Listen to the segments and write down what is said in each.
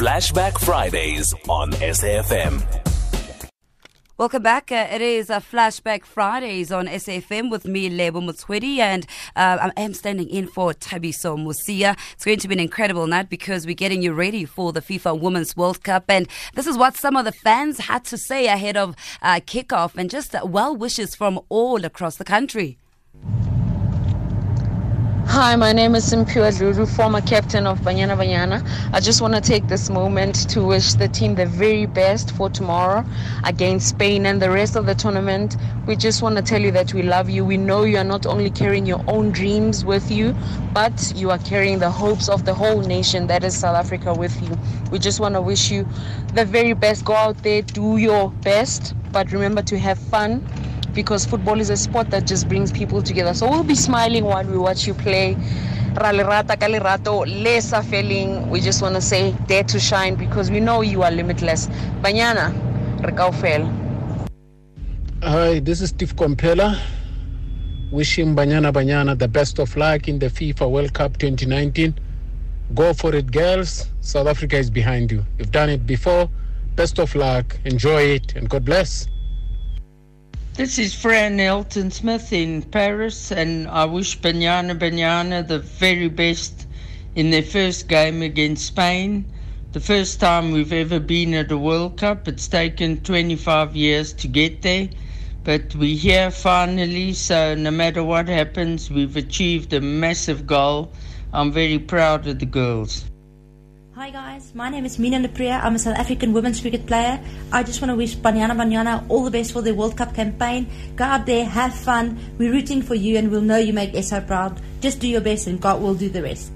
Flashback Fridays on SAFM. Welcome back. Uh, it is uh, Flashback Fridays on SAFM with me, Lebo Mutswedi, and uh, I am standing in for Thabiso Mosia. It's going to be an incredible night because we're getting you ready for the FIFA Women's World Cup. And this is what some of the fans had to say ahead of uh, kickoff and just uh, well wishes from all across the country. Hi, my name is Simphiwe Dludlu, former captain of Banyana Banyana. I just want to take this moment to wish the team the very best for tomorrow against Spain and the rest of the tournament. We just want to tell you that we love you. We know you are not only carrying your own dreams with you, but you are carrying the hopes of the whole nation that is South Africa with you. We just want to wish you the very best. Go out there, do your best, but remember to have fun because football is a sport that just brings people together. So we'll be smiling while we watch you play. Ralerata Kalirato, Lesa feeling. We just want to say dare to shine because we know you are limitless. Banyana, Rekaufel. Hi, this is Steve Komphela. Wishing Banyana Banyana the best of luck in the FIFA World Cup 2019. Go for it, girls. South Africa is behind you. You've done it before. Best of luck. Enjoy it, and God bless. This is Fran Hilton Smith in Paris, and I wish Banyana Banyana the very best in their first game against Spain. The first time we've ever been at a World Cup. It's taken 25 years to get there, but we're here finally, so no matter what happens, we've achieved a massive goal. I'm very proud of the girls. Hi guys, my name is Mignon du Preez. I'm a South African women's cricket player. I just want to wish Banyana Banyana all the best for the World Cup campaign. Go out there, have fun. We're rooting for you and we'll know you make SA proud. Just do your best and God will do the rest.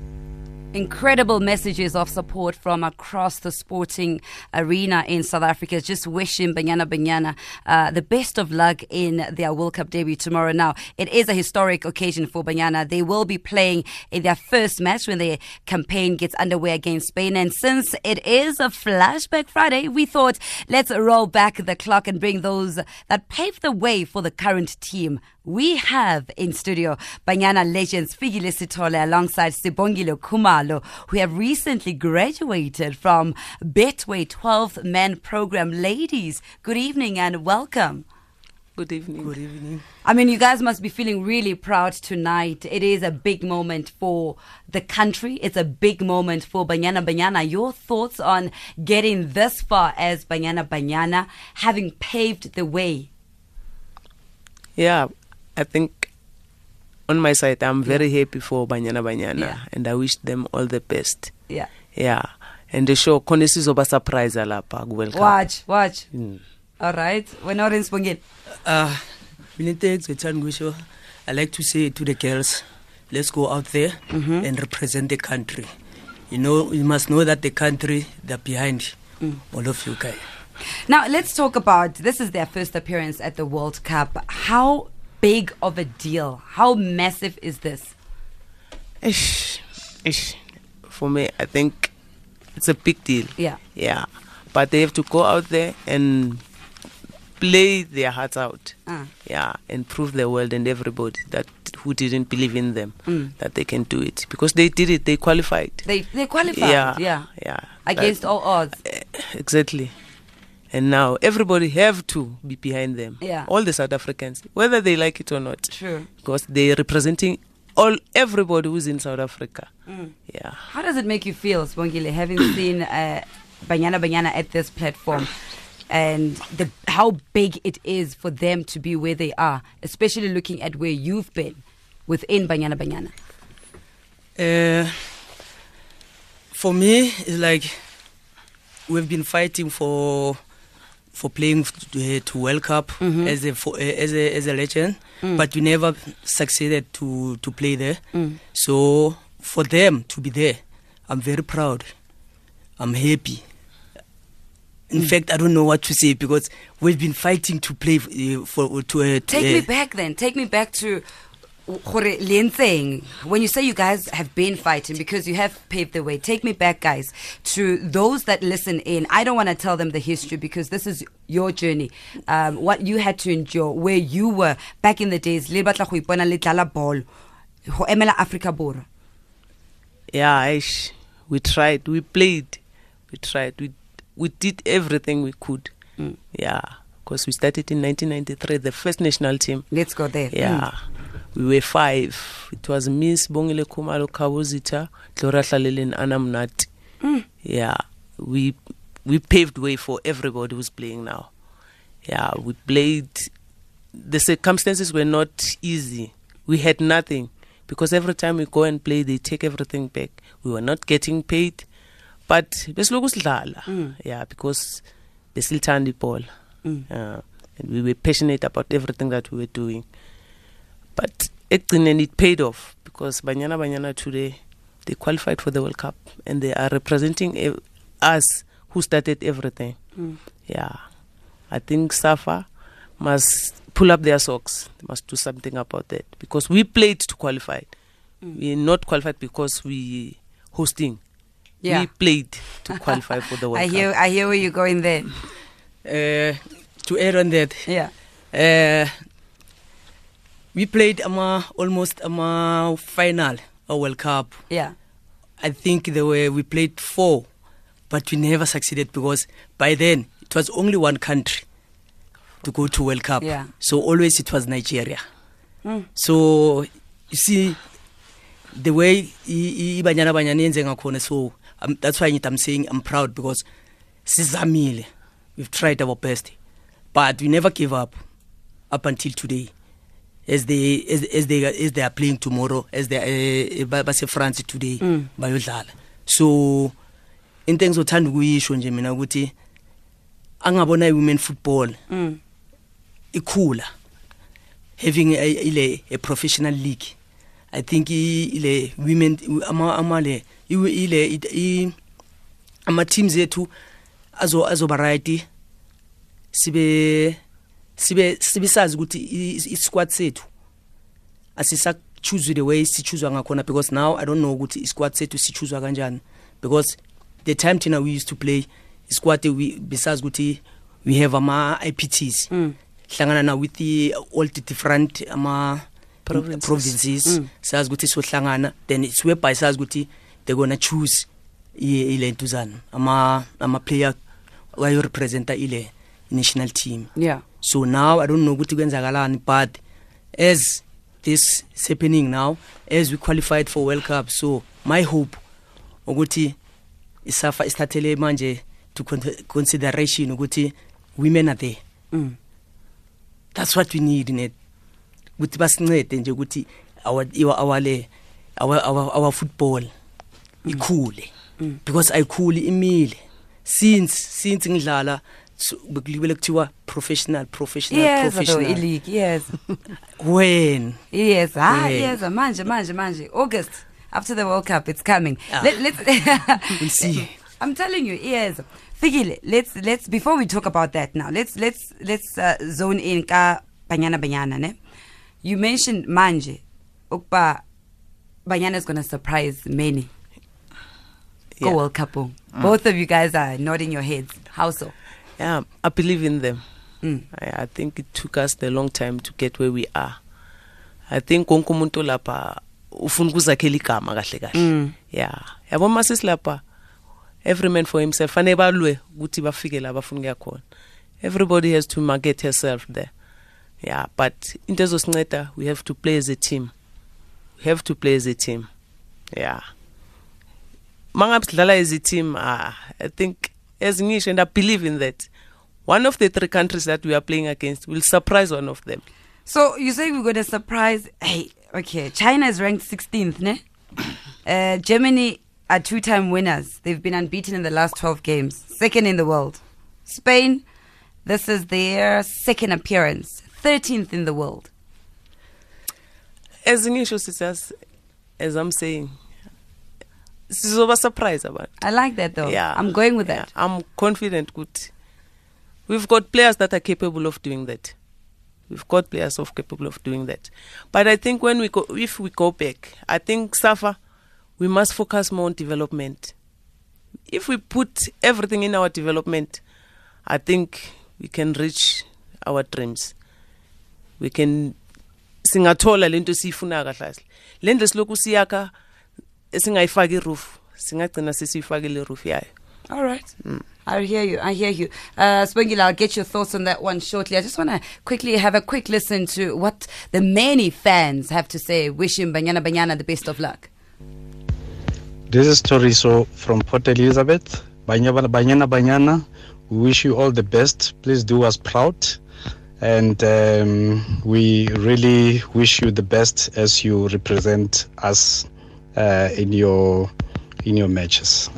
Incredible messages of support from across the sporting arena in South Africa. Just wishing Banyana Banyana uh, the best of luck in their World Cup debut tomorrow. Now, it is a historic occasion for Banyana. They will be playing in their first match when their campaign gets underway against Spain. And since it is a Flashback Friday, we thought let's roll back the clock and bring those that paved the way for the current team we have in studio Banyana legends Fikile Sitole alongside Sibongile Kumalo, who have recently graduated from Betway 12 Men Program. Ladies, good evening and welcome. Good evening. Good evening. I mean, you guys must be feeling really proud tonight. It is a big moment for the country. It's a big moment for Banyana Banyana. Your thoughts on getting this far as Banyana Banyana, having paved the way? Yeah, I think on my side, I'm very happy for Banyana Banyana, Yeah. and I wish them all the best. Yeah. Yeah, and the show khona sizoba surprise lapha ku World Cup. Watch, watch. Mm. All right. We're not in Spongile. Uh, Minitex Gwisho, I like to say to the girls, let's go out there and represent the country. You know, you must know that the country, they're behind all of you guys. Now, let's talk about this is their first appearance at the World Cup. How big of a deal? How massive is this? Ish, ish. For me, I think it's a big deal. Yeah. Yeah, but they have to go out there and play their hearts out. Ah. Yeah, and prove the world and everybody that who didn't believe in them Mm. that they can do it because they did it. They qualified. They they qualified. Yeah, Yeah. yeah. Against That- all odds. exactly. And now everybody have to be behind them. Yeah. All the South Africans, whether they like it or not. True. Because they're representing all everybody who's in South Africa. Mm. Yeah. How does it make you feel, Spongile, having seen uh, Banyana Banyana at this platform? And the how big it is for them to be where they are, especially looking at where you've been within Banyana Banyana. Uh, for me, it's like we've been fighting for for playing to, uh, to World Cup Mhm. as a for, uh, as a as a legend, Mm. but we never succeeded to to play there. Mm. So for them to be there, I'm very proud. I'm happy. In Mm. fact, I don't know what to say because we've been fighting to play uh, for to. Uh, Take me back then. Take me back to gore le ntseng. When you say you guys have been fighting because you have paved the way. Take me back, guys, to those that listen in. I don't want to tell them the history because this is your journey, um, what you had to endure, where you were back in the days. Le batla go ipona le dlala ball, go emela Africa Borwa. Yeah, we tried, we played, We tried. We we did everything we could. Mm. Yeah, because we started in 1993, the first national team. Let's go there. Yeah. We were five. It was Miss Bongile Kumalo Kawuzita, Gloria Hlalelin, Anna Mnati. Mm. Yeah. We we paved way for everybody who's playing now. Yeah, we played the circumstances were not easy. We had nothing because every time we go and play they take everything back. We were not getting paid. But. Mm. Yeah, because besilithanda ibhola. Mm. Uh, and we were passionate about everything that we were doing. But ekugcineni it paid off because Banyana Banyana today they qualified for the World Cup and they are representing us who started everything. Mm. Yeah. I think Safa must pull up their socks. They must do something about that because we played to qualify. Mm. We're not qualified because we hosting. Yeah. We played to qualify for the World I Cup. hear I hear where you're going there. Uh, to add on that, Yeah. uh, we played ama almost ama final a World Cup. Yeah. I think there were we played four, but we never succeeded because by then it was only one country to go to World Cup. Yeah. So always it was Nigeria. Mm. So you see the way ibanyana banyana ngakhona so um, that's why I'm saying I'm proud because sizamile we've tried our best but we never give up up until today as they as, as they as they are playing tomorrow as they uh, France today Mm. bayodlala so into engizothanda ukuyisho nje mina ukuthi angabona women football Mm. ikhula having a, ile a professional league i think ile women ama ama le ile i ama teams ethu azo azoba right sibe sibe sibe sazi ukuthi i-squad sethu asisa choose the way sichuzwa ngakhona because now i don't know ukuthi i-squad sethu sichuzwa kanjani because the time thina we used to play i-squad we besazi ukuthi we have ama IPTs Mm. hlangana na with the all the different ama Provinces. provinces Mm. sazi ukuthi sohlangana then it's whereby sazi ukuthi they're gonna choose ile ntuzana ama ama player wayo representa ile national team Yeah. So now i don't know ukuthi kwenzakalani but as this is happening now as we qualified for world cup so my hope ukuthi isafa isithathele manje to con- consideration ukuthi women are there. Mm. that's what we need net ukuthi basincede nje ukuthi our iwa- our le our our, our football ikhule. Mm. because ayikhuli imile. Since since ngidlala so- bekulibele kuthiwa professional professional Yes, professional e-league. Yes. when Yes, ah, Yeah. yes, manje, manje, manje. August, after the World Cup, it's coming. Ah. Let, let's. We'll see. I'm telling you, yes. Fikile, let's let's before we talk about that now. Let's let's let's uh, zone in ka banyana banyana ne. You mentioned manje, ukba banyana is gonna surprise many. Go World Cup. oh. Both of you guys are nodding your heads. How so? Yeah, I believe in them. Mm. I, I think it took us a long time to get where we are. I think konke umuntu lapha ufuna ukuzakhela igama kahle kahle. Mm. Yeah. Yabo masisi lapha every man for himself fanele balwe ukuthi bafike la bafuna ukuya khona. Everybody has to market herself there. Yeah, but into ezosinceda we have to play as a team. We have to play as a team. Yeah. mangabe sidlala as a team ah, i think as ngisho and i believe in that one of the three countries that we are playing against will surprise one of them So you say we're going to surprise? Hey, okay. China is ranked 16th, ne? Uh, Germany are two-time winners. They've been unbeaten in the last 12 games. Second in the world. Spain, this is their second appearance. 13th in the world. as ngisho sithi as, as i'm saying sizoba surprise abantu I like that though. yeah. I'm going with yeah, that. i'm confident ukuthi we've got players that are capable of doing that. We've got players of capable of doing that. But i think when we go if we go back i think safa we must focus more on development. If we put everything in our development i think we can reach our dreams. We can singathola lento siyifuna kahle lento silokhu siyakha singayifaki iroof singagcina sesiyifakile iroof yayo All right. I hear you. I hear you. Uh, Spongila, I'll get your thoughts on that one shortly. I just want to quickly have a quick listen to what the many fans have to say, wishing Banyana Banyana the best of luck. This is Toriso from Port Elizabeth. Banyana Banyana Banyana. We wish you all the best. Please do us proud. And um, we really wish you the best as you represent us Uh, in your in your matches.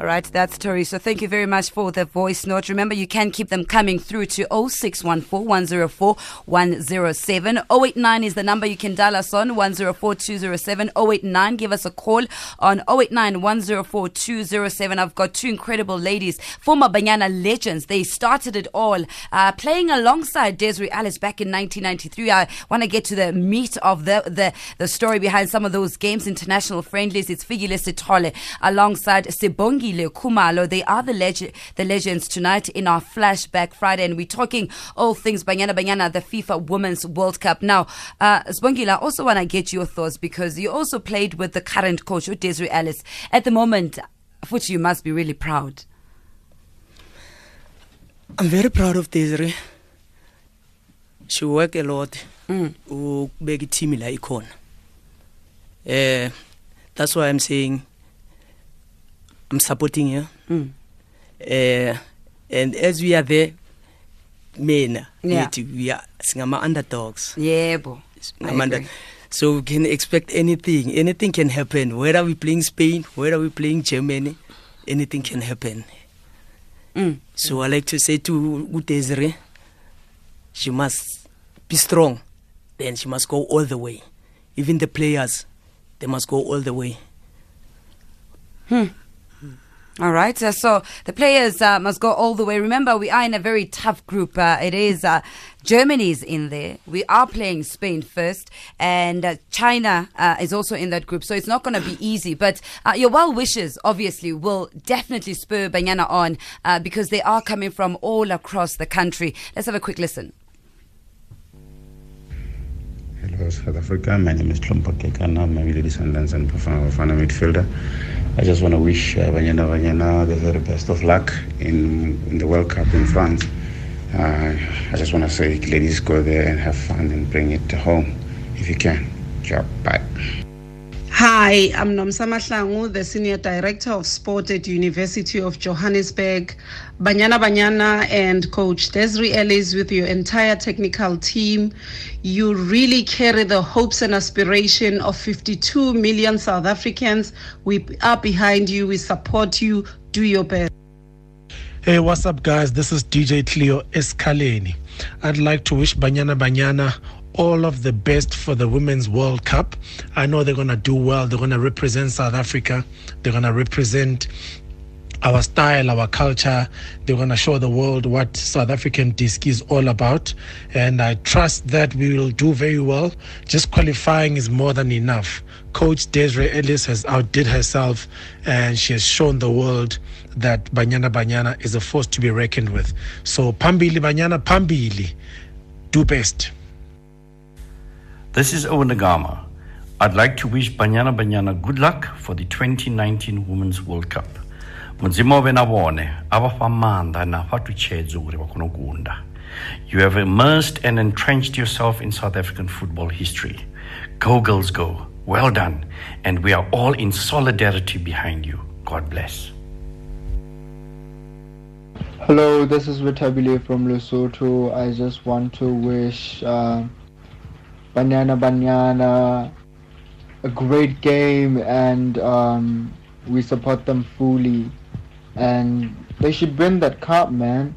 All right, that's Tori. So thank you very much for the voice note. Remember, you can keep them coming through to 0614 104 107. 089 is the number you can dial us on 104 207 089. Give us a call on 089 104 207. I've got two incredible ladies, former Banyana legends. They started it all uh, playing alongside Desiree Ellis back in 1993. I want to get to the meat of the, the, the story behind some of those games, international friendlies. It's Fikile Sitole alongside Sibongi Khumalo. They are the, leg- the legends tonight in our Flashback Friday, and we're talking all things Banyana Banyana, the FIFA Women's World Cup. Now, uh, I also want to get your thoughts because you also played with the current coach, Desiree Ellis. At the moment, of which you must be really proud. I'm very proud of Desiree. She work a lot. Mm. ukubeka team la ikhona eh that's why i'm saying i'm supporting you. Mm. eh and as we are there mina Yeah. we are singama underdogs. I Ngama under- so we can expect anything anything can happen whether we playing spain whether we playing germany anything can happen Mm. so i like to say to Desiree, she must be strong then she must go all the way even the players they must go all the way All right. Uh, so the players uh, must go all the way. Remember, we are in a very tough group. Uh, it is uh, Germany's in there. We are playing Spain first, and uh, China uh, is also in that group. So it's not going to be easy. But uh, your well wishes, obviously, will definitely spur Banyana on uh, because they are coming from all across the country. Let's have a quick listen. Hello, South Africa. My name is Hlompho Kekana. I'm a Mamelodi Sundowns and Bafana Bafana midfielder. I just want to wish uh, Banyana Banyana the very best of luck in, in the World Cup in France. Uh, I just want to say, ladies, go there and have fun and bring it home if you can. Ciao. Bye. Hi, I'm Nomsa Mahlangu, the Senior Director of Sport at University of Johannesburg. Banyana Banyana and Coach Desiree Ellis with your entire technical team. You really carry the hopes and aspiration of 52 million South Africans. We are behind you. We support you. Do your best. Hey, what's up, guys? This is DJ Cleo Escaleni. I'd like to wish Banyana Banyana all of the best for the Women's World Cup. I know they're going to do well. They're going to represent South Africa. They're going to represent our style, our culture. They're going to show the world what South African disc is all about. And I trust that we will do very well. Just qualifying is more than enough. Coach Desiree Ellis has outdid herself and she has shown the world that Banyana Banyana is a force to be reckoned with. So, Pambili Banyana Pambili, do best. This is Owen Da Gama. I'd like to wish Banyana Banyana good luck for the 2019 Women's World Cup. mudzimu ove na na vakone kunda you have immersed and entrenched yourself in south african football history go girls go well done and we are all in solidarity behind you god bless Hello, this is Vitabile from Lesotho. I just want to wish uh, Banyana Banana, a great game and um, we support them fully. And they should win that cup, man.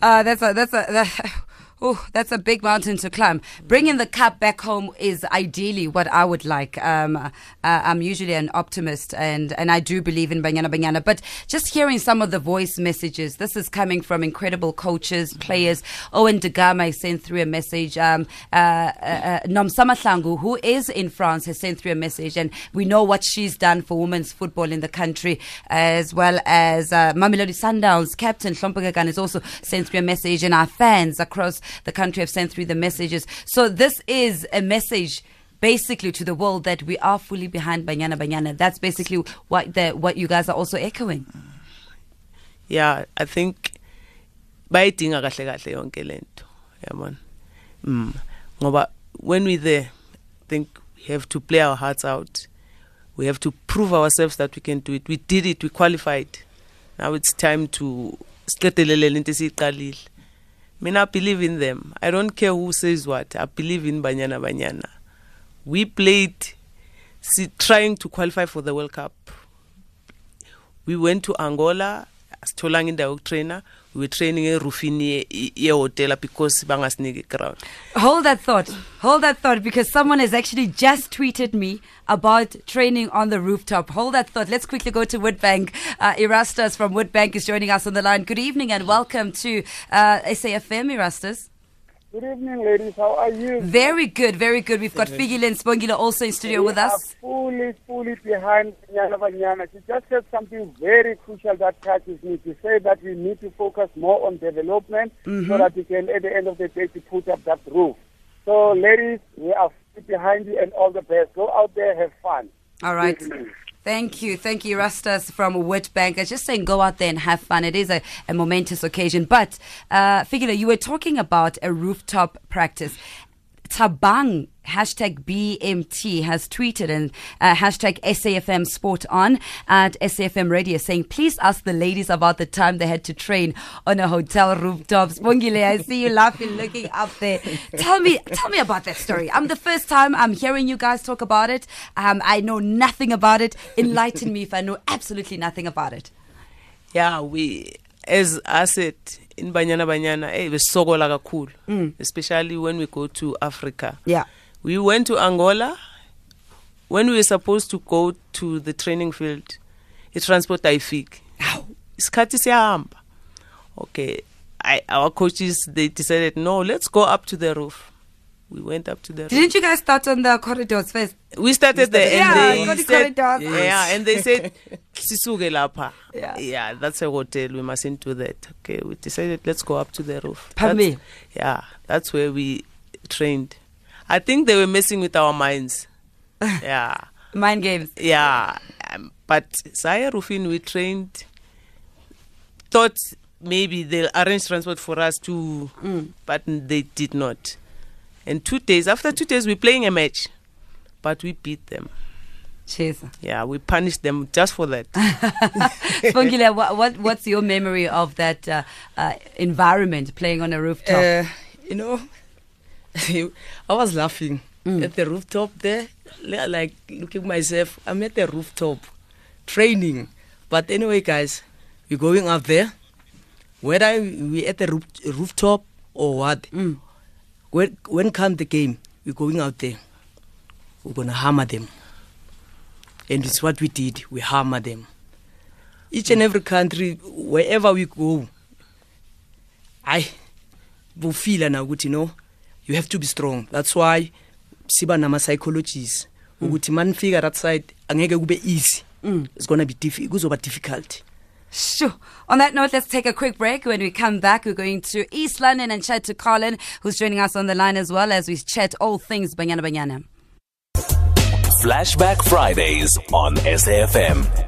Uh, that's a that's a that, oh, that's a big mountain to climb. Bringing the cup back home is ideally what I would like. Um, uh, I'm usually an optimist, and and I do believe in Banyana Banyana. But just hearing some of the voice messages, this is coming from incredible coaches, players. Owen Da Gama sent through a message. Um, uh, uh, Nomsa Mahlangu, who is in France, has sent through a message, and we know what she's done for women's football in the country, as well as uh, Mamelodi Sundowns captain Hlompho Kekana has also sent through a message, and our fans across the country have sent through the messages. So this is a message basically to the world that we are fully behind Banyana Banyana. That's basically what the what you guys are also echoing. yeah i think bayidinga kahle kahle yonke lento yabona? Mm. Ngoba when we there i think we have to play our hearts out. We have to prove ourselves that we can do it. We did it. We qualified. Now it's time to siqedelele into esiyiqalile mina believe in them. I don't care who says what. I believe in banyana banyana. We played si trying to qualify for the world cup. We went to angola asitholanga indawo yokutrainer we were training erufini ye- ye- yehotela because bangasiniki ground Hold that thought. Hold that thought because someone has actually just tweeted me about training on the rooftop. Hold that thought. Let's quickly go to Woodbank. Uh, Erastus from Woodbank is joining us on the line. Good evening and welcome to uh, SAFM, Erastus. Good evening, ladies. How are you? Very good, very good. We've got Fikile and Spongila also in studio we with us. Are fully, fully behind Banyana Banyana. She just said something very crucial that touches me to say that we need to focus more on development Mhm. so that we can, at the end of the day, to put up that roof. So, ladies, we are fully behind you and all the best. Go out there, have fun. All right. Thank you. Thank you, Rastas from Woodbank. I was just saying, go out there and have fun. It is a, a momentous occasion. But, uh, Figula, you were talking about a rooftop practice. Tabang, hashtag BMT, has tweeted and uh, hashtag SAFM Sport On at SAFM Radio saying, please ask the ladies about the time they had to train on a hotel rooftop. Spongile, I see you laughing, looking up there. Tell me, tell me about that story. I'm the first time I'm hearing you guys talk about it. Um, I know nothing about it. Enlighten me if I know absolutely nothing about it. yeah we as i said in banyana banyana eh besisokola kakhulu Mm. especially when we go to africa Yeah. We went to angola when we were supposed to go to the training field i-transport ayifiki isikhathi siyahamba okay I, our coaches they decided no let's go up to the roof we went up to the roof. Didn't you guys start on the corridors first? we started there and Yeah, they got the said, corridors. yeah and they said sisuke lapha Yeah. yeah that's a hotel we mustn't do that okay we decided let's go up to the roof. That's- yeah that's where we trained i think they were messing with our minds. Yeah. Mind games. yeah. Um, but saya rufin we trained thought maybe they'll arrange transport for us too but they did not. And two days after two days we're playing a match but we beat them. Cheers. yeah we punished them just for that. Spongile, what, what, what's your memory of that uh, uh, environment playing on a rooftop? Uh, you know, I was laughing mm. at the rooftop there, like looking myself. I'm at the rooftop training. But anyway, guys, we're going up there. Whether we at the roof, rooftop or what, mm. when, when come the game, we're going out there. We're going to hammer them. And it's what we did. We hammer them. Each and mm. every country, wherever we go, I bufila na ukuthi no you have to be strong that's why siba nama psychologists mm. ukuthi manifika that side angeke kube easy mm. it's going to be diffi- kuzoba difficult Sure. On that note, let's take a quick break. When we come back, we're going to East London and chat to Colin, who's joining us on the line as well as we chat all things Banyana Banyana. Flashback Fridays on SAFM.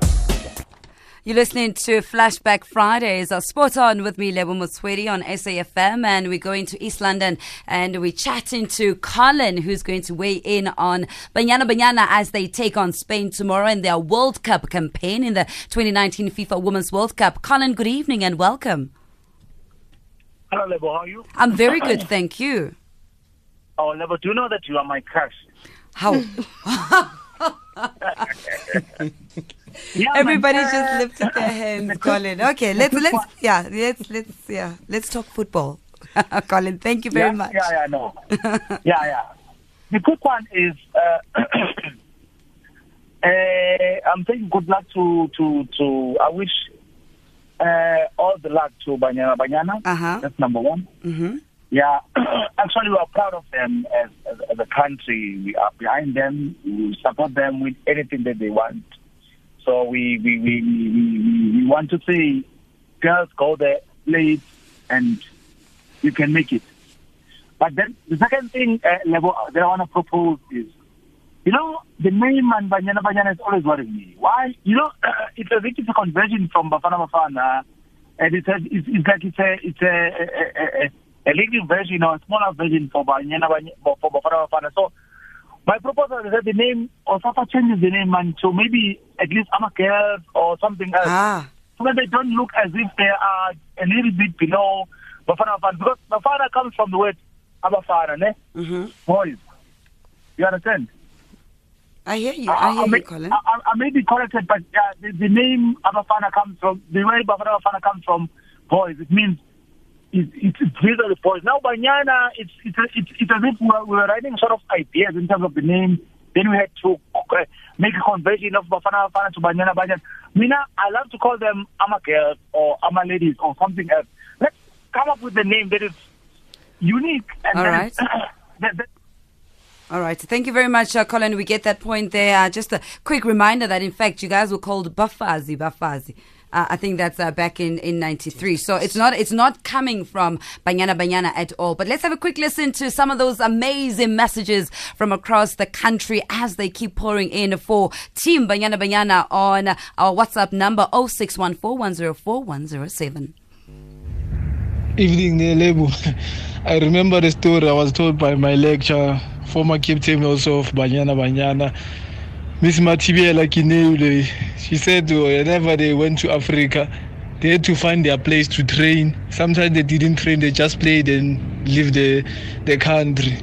You're listening to Flashback Fridays. Uh, spot on with me, Lebo Mutswedi on SAFM, and we're going to East London and we're chatting to Colin, who's going to weigh in on Banyana Banyana as they take on Spain tomorrow in their World Cup campaign in the 2019 FIFA Women's World Cup. Colin, good evening and welcome. Hello, Lebo. How are you? I'm very good, thank you. Oh, Lebo, do you know that you are my crush? How? Yeah, Everybody just lifted their hands, Colin. Okay, let's let's yeah, let's let's yeah, let's talk football. Colin, thank you very yeah, much. Yeah, yeah, no. yeah, yeah. The quick one is uh, uh, I'm saying good luck to to to. I wish uh, all the luck to Banyana Banyana. Uh-huh. That's number one. Mm-hmm. Yeah, actually, we are proud of them as, as, as a country. We are behind them. We support them with anything that they want. So we we, we, we, we, want to see girls go there, play and you can make it. But then the second thing, uh, level that I want to propose is You know, the name and Banyana Banyana is always worrying me. Why? You know, it's a it's a conversion from Bafana Bafana, and it's a, it's, it's like it's a it's a a, a, a little version or a smaller version for Banyana for Bafana Bafana. So my proposal is that the name or Safa changes the name and so maybe at least I'm a girl or something else. Ah. So that they don't look as if they are a little bit below Bafana Bafana because Bafana comes from the word Abafana, ne? Mm-hmm. Boys. You understand? I hear you. I hear may, you, Colin. I, I- I may be corrected, but uh, the, the name Abafana comes from the way Bafana Bafana comes from boys. It means it, it's it's literally boys. Now Banyana, it's it's it's, it's as if we were, we were writing sort of ideas in terms of the name. Then we had to uh, make a conversion of Bafana Bafana to Banyana Banyana. Mina, I love to call them Ama girls or Ama ladies or something else. Let's come up with a name that is unique and All right. that- that- All right. Thank you very much, uh, Colin. We get that point there. Uh, just a quick reminder that, in fact, you guys were called Bafazi, Bafazi. Uh, I think that's uh, back in, in 93. So it's not it's not coming from Banyana Banyana at all. But let's have a quick listen to some of those amazing messages from across the country as they keep pouring in for Team Banyana Banyana on our WhatsApp number 0614104107. Evening, Nelebo. I remember the story I was told by my lecturer, former captain also of Banyana Banyana, Miss Matibiela Kineule. She said oh, whenever they went to Africa, they had to find their place to train. Sometimes they didn't train, they just played and leave the, the country.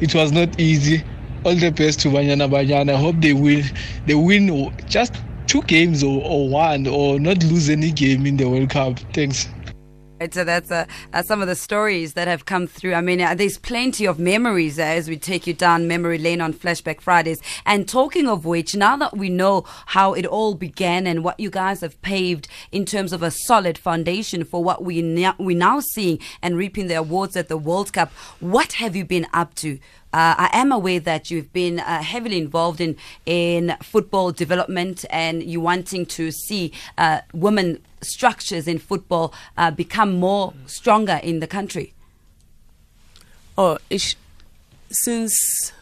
It was not easy. All the best to Banyana Banyana. I hope they win. They win just two games or, or one or not lose any game in the World Cup. Thanks. So that's uh, some of the stories that have come through. I mean, uh, there's plenty of memories uh, as we take you down memory lane on Flashback Fridays. And talking of which, now that we know how it all began and what you guys have paved in terms of a solid foundation for what we now, we're now seeing and reaping the awards at the World Cup, what have you been up to? Uh, I am aware that you've been uh, heavily involved in in football development and you wanting to see women structures in football uh, become more stronger in the country. Oh, ish, since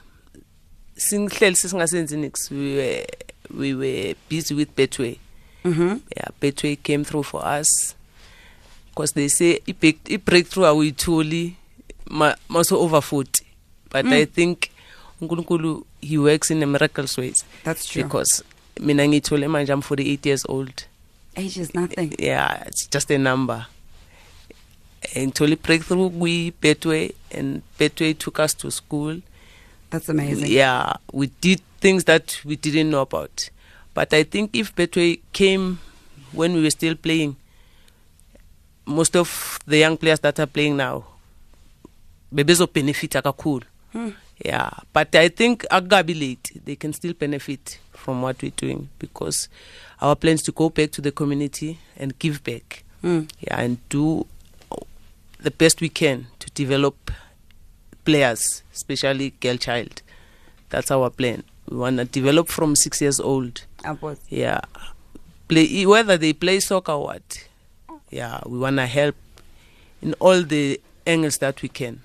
singihleli sisingasenzi nix we were we were busy with Betway. Mm-hmm. Yeah, Betway came through for us because they say i break through, i breakthrough awuyitholi ma maso over 40 but Mm. I think uNkulunkulu he works in a miraculous ways. That's true. Because mina ngithole manje I'm 48 years old. Age is nothing. Yeah, it's just a number. And totally breakthrough we Betway and Betway took us to school. That's amazing. Yeah, we did things that we didn't know about. But I think if Betway came when we were still playing, most of the young players that are playing now, bebezo benefit kakhulu. Hmm. Yeah, but I think akukabi late. They can still benefit from what we're doing because our plans to go back to the community and give back. Mm. Yeah, and do the best we can to develop players, especially girl child. That's our plan. We want to develop from six years old. Upwards. Yeah, play whether they play soccer or what. Yeah, we want to help in all the angles that we can.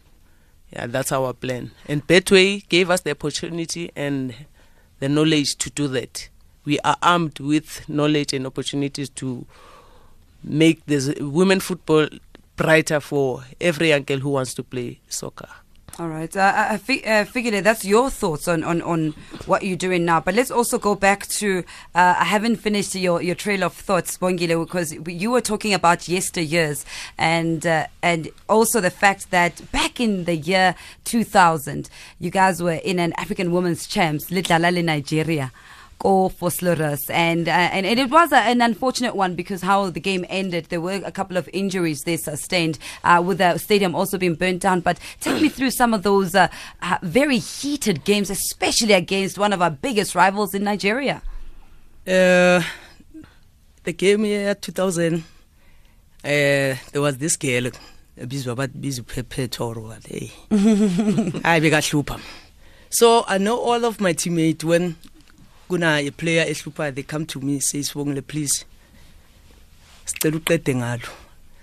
Yeah, that's our plan. And Betway gave us the opportunity and the knowledge to do that. We are armed with knowledge and opportunities to make this women football brighter for every young girl who wants to play soccer. All right. Uh, I, fi- uh, figured that's your thoughts on, on, on what you're doing now. But let's also go back to, uh, I haven't finished your, your trail of thoughts, Bongile, because you were talking about yesteryears and, uh, and also the fact that in the year 2000, you guys were in an African Women's Champs, Litlalale, Nigeria. Go for Slurus. And, uh, and and it was a, an unfortunate one because how the game ended. There were a couple of injuries they sustained uh, with the stadium also being burnt down. But take me through some of those uh, uh, very heated games, especially against one of our biggest rivals in Nigeria. Uh, the game year 2000, uh, there was this girl ebizwa bathi biza uphephetoro hey. Hayi bekahlupha. So i know all of my teammates when kuna a player ehlupha they come to me say sibongile please sicela uqede ngalo.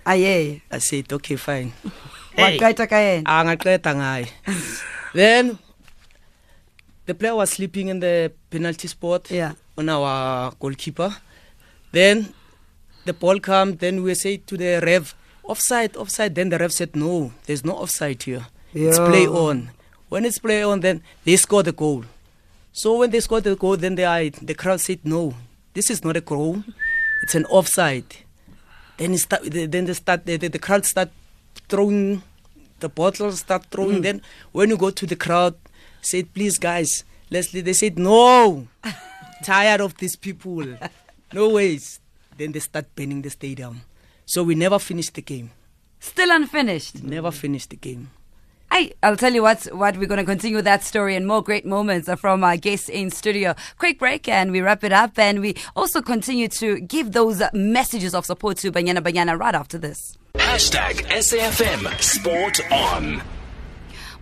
Aye. I said okay fine. Waqeda ka yena? Ah, angaqeda ngaye. Then the player was sleeping in the penalty spot. Yeah. on our goalkeeper. Then the ball come, then we say to the rev, offside, offside. Then the ref said, no, there's no offside here. It's play on. When it's play on, then they score the goal. So when they score the goal, then they, the crowd said, no, this is not a goal. It's an offside. Then it start, then they start, the, the, the crowd start throwing the bottles, start throwing. Mm. Then when you go to the crowd, said, please guys, Leslie, they said, no, tired of these people. No ways. Then they start burning the stadium. So we never finished the game. Still unfinished. Never finished the game. I, I'll tell you what, what we're going to continue with that story and more great moments from our guests in studio. Quick break and we wrap it up and we also continue to give those uh, messages of support to Banyana Banyana right after this. Hashtag SAFM Sport On.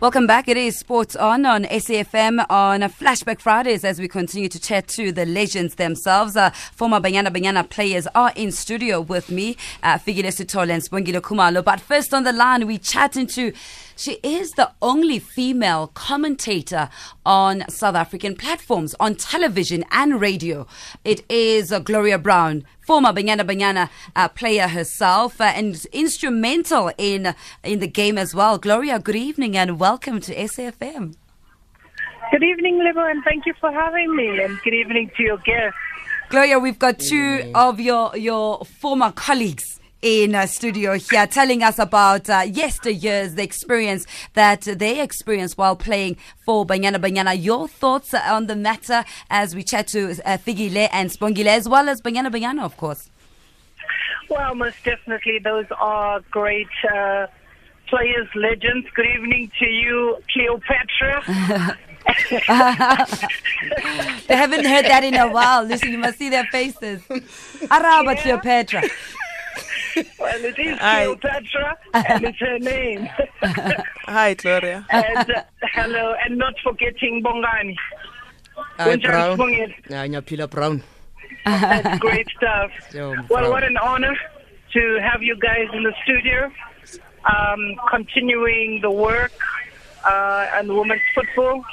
Welcome back. It is Sports On on SAFM on Flashback Fridays as we continue to chat to the legends themselves. Uh, former Banyana Banyana players are in studio with me, uh, Fikile Sitole and Spongile Kumalo. But first on the line, we chatting to she is the only female commentator on South African platforms, on television and radio. It is uh, Gloria Brown, former Banyana Banyana uh, player herself, uh, and instrumental in in the game as well. Gloria, good evening and welcome to SAFM. Good evening, Libo, and thank you for having me. And good evening to your guests. Gloria, we've got two of your your former colleagues in uh, studio here telling us about uh, yesteryears, the experience that they experienced while playing for Banyana Banyana. Your thoughts on the matter as we chat to uh, Fikile and Spongile, as well as Banyana Banyana, of course. Well, most definitely, those are great uh, players, legends. Good evening to you, Cleopatra. they haven't heard that in a while. Listen, you must see their faces. Araba Cleopatra. Well, it is Hi. Cleopatra, and it's her name. Hi, Gloria. and uh, hello, and not forgetting Bongani. Hi, Kunjani Brown. Sibongile? Yeah, Nyapila Brown. That's great stuff. Yo, Well, what an honor to have you guys in the studio, um, continuing the work uh, and women's football.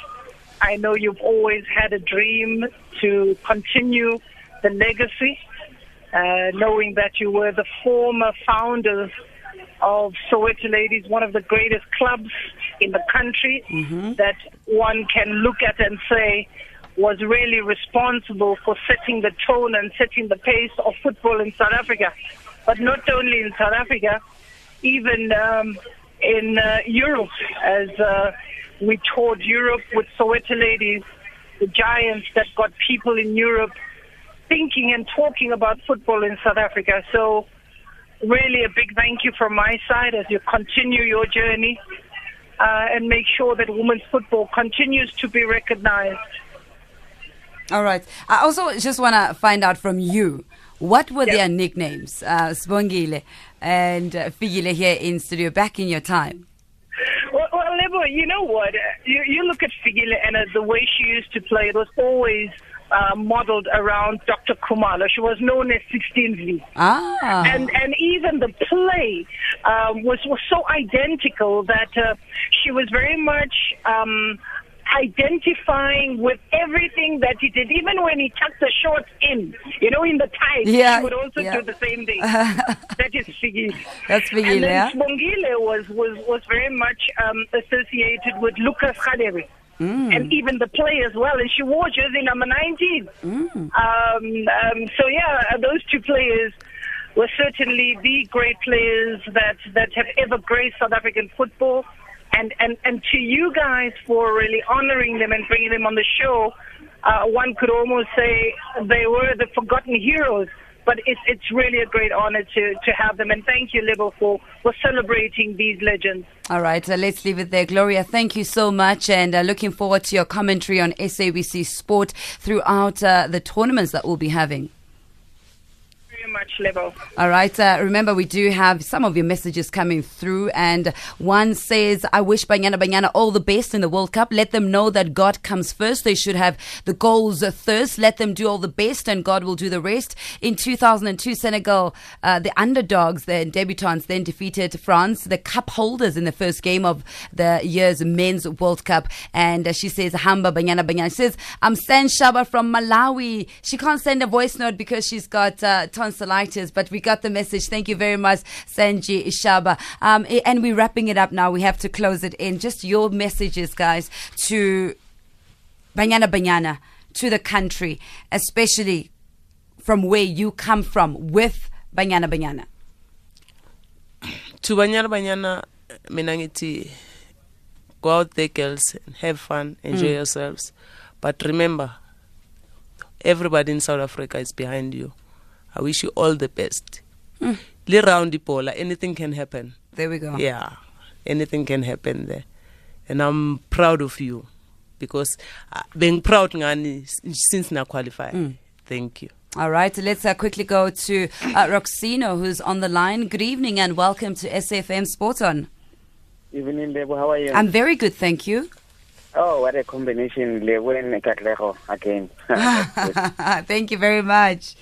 I know you've always had a dream to continue the legacy, uh, knowing that you were the former founders of Soweto Ladies, one of the greatest clubs in the country that one can look at and say was really responsible for setting the tone and setting the pace of football in South Africa. But not only in South Africa, even um, in uh, Europe, as uh, we toured Europe with Soweto Ladies, the giants that got people in Europe thinking and talking about football in South Africa. So, really, a big thank you from my side as you continue your journey uh, and make sure that women's football continues to be recognized. All right. I also just want to find out from you what were their nicknames, uh, Spongile and uh, Fikile here in studio back in your time? Well, well Lebo, you know what? You, you look at Fikile and uh, the way she used to play, it was always uh, modeled around Dr. Khumalo. She was known as 16V. Ah. And and even the play um, was was so identical that uh, she was very much um, identifying with everything that he did. Even when he tucked the shorts in, you know, in the ties, Yeah, she would also yeah. do the same thing. that is Fikile. That's Fikile, And then yeah. Spongile was was was very much um, associated with Lucas Radebe. Mm. And even the play as well, and she wore jersey number 19. Mm. Um, um, so yeah, uh, those two players were certainly the great players that that have ever graced South African football. And and and to you guys for really honoring them and bringing them on the show, uh, one could almost say they were the forgotten heroes. But it's it's really a great honor to to have them, and thank you, Libo, for for celebrating these legends. All right, uh, let's leave it there. Gloria, thank you so much, and uh, looking forward to your commentary on SABC Sport throughout uh, the tournaments that we'll be having. Much. All right. Uh, remember, we do have some of your messages coming through, and one says, "I wish Banyana Banyana all the best in the World Cup. Let them know that God comes first. They should have the goals first. Let them do all the best, and God will do the rest." In 2002, Senegal, uh, the underdogs, the debutants, then defeated France, the cup holders, in the first game of the year's Men's World Cup. And uh, she says, "Hamba Banyana Banyana." She says, "I'm San Shaba from Malawi." She can't send a voice note because she's got uh, tonsillitis, but we got the message. Thank you very much, Sanji Ishaba. Um, and we're wrapping it up now. We have to close it in. Just your messages, guys, to Banyana Banyana, to the country, especially from where you come from with Banyana Banyana. to banyana banyana mina ngithi go out there girls and have fun enjoy Mm. yourselves but remember everybody in south africa is behind you i wish you all the best Mm. le round ibola anything can happen There we go. yeah anything can happen there and i'm proud of you because uh, being proud ngani since now qualify Mm. thank you All right, let's uh, quickly go to uh, Roxino, who's on the line. Good evening and welcome to SFM Sport On. Evening, Lebo. How are you? I'm very good, thank you. Oh, what a combination, Lebo and Katlego again. thank you very much.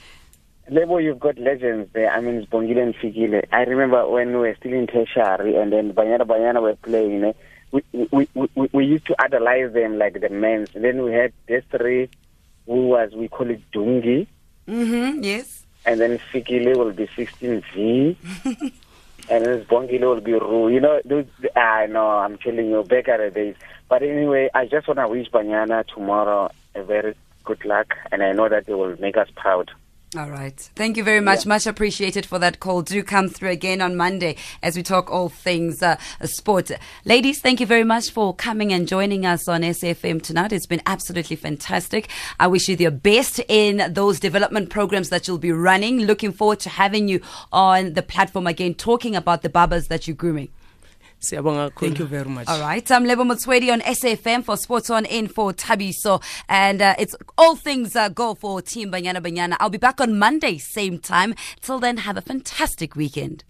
Lebo, you've got legends there. I mean, Bongile and Fikile. I remember when we were still in tertiary and then Banyana Banyana were playing. Eh? We, we, we, we, used to idolize them like the men. Then we had Desiree, who was, we call it Dungi. Mm-hmm, yes. And then Fikile will be 16V. and then Bongile will be Ru. You know, those, I know, I'm telling you, back at the days. But anyway, I just want to wish Banyana tomorrow a very good luck. And I know that they will make us proud. All right. Thank you very much. Much appreciated for that call. Do come through again on Monday as we talk all things uh, sport. Ladies, thank you very much for coming and joining us on SFM tonight. It's been absolutely fantastic. I wish you the best in those development programs that you'll be running. Looking forward to having you on the platform again, talking about the babas that you're grooming. Siyabonga Thank you very much. All right. I'm Lebo Mutswedi on SFM for Sports On in for Tabiso. And uh, it's all things uh, go for Team Banyana Banyana. I'll be back on Monday, same time. Till then, have a fantastic weekend.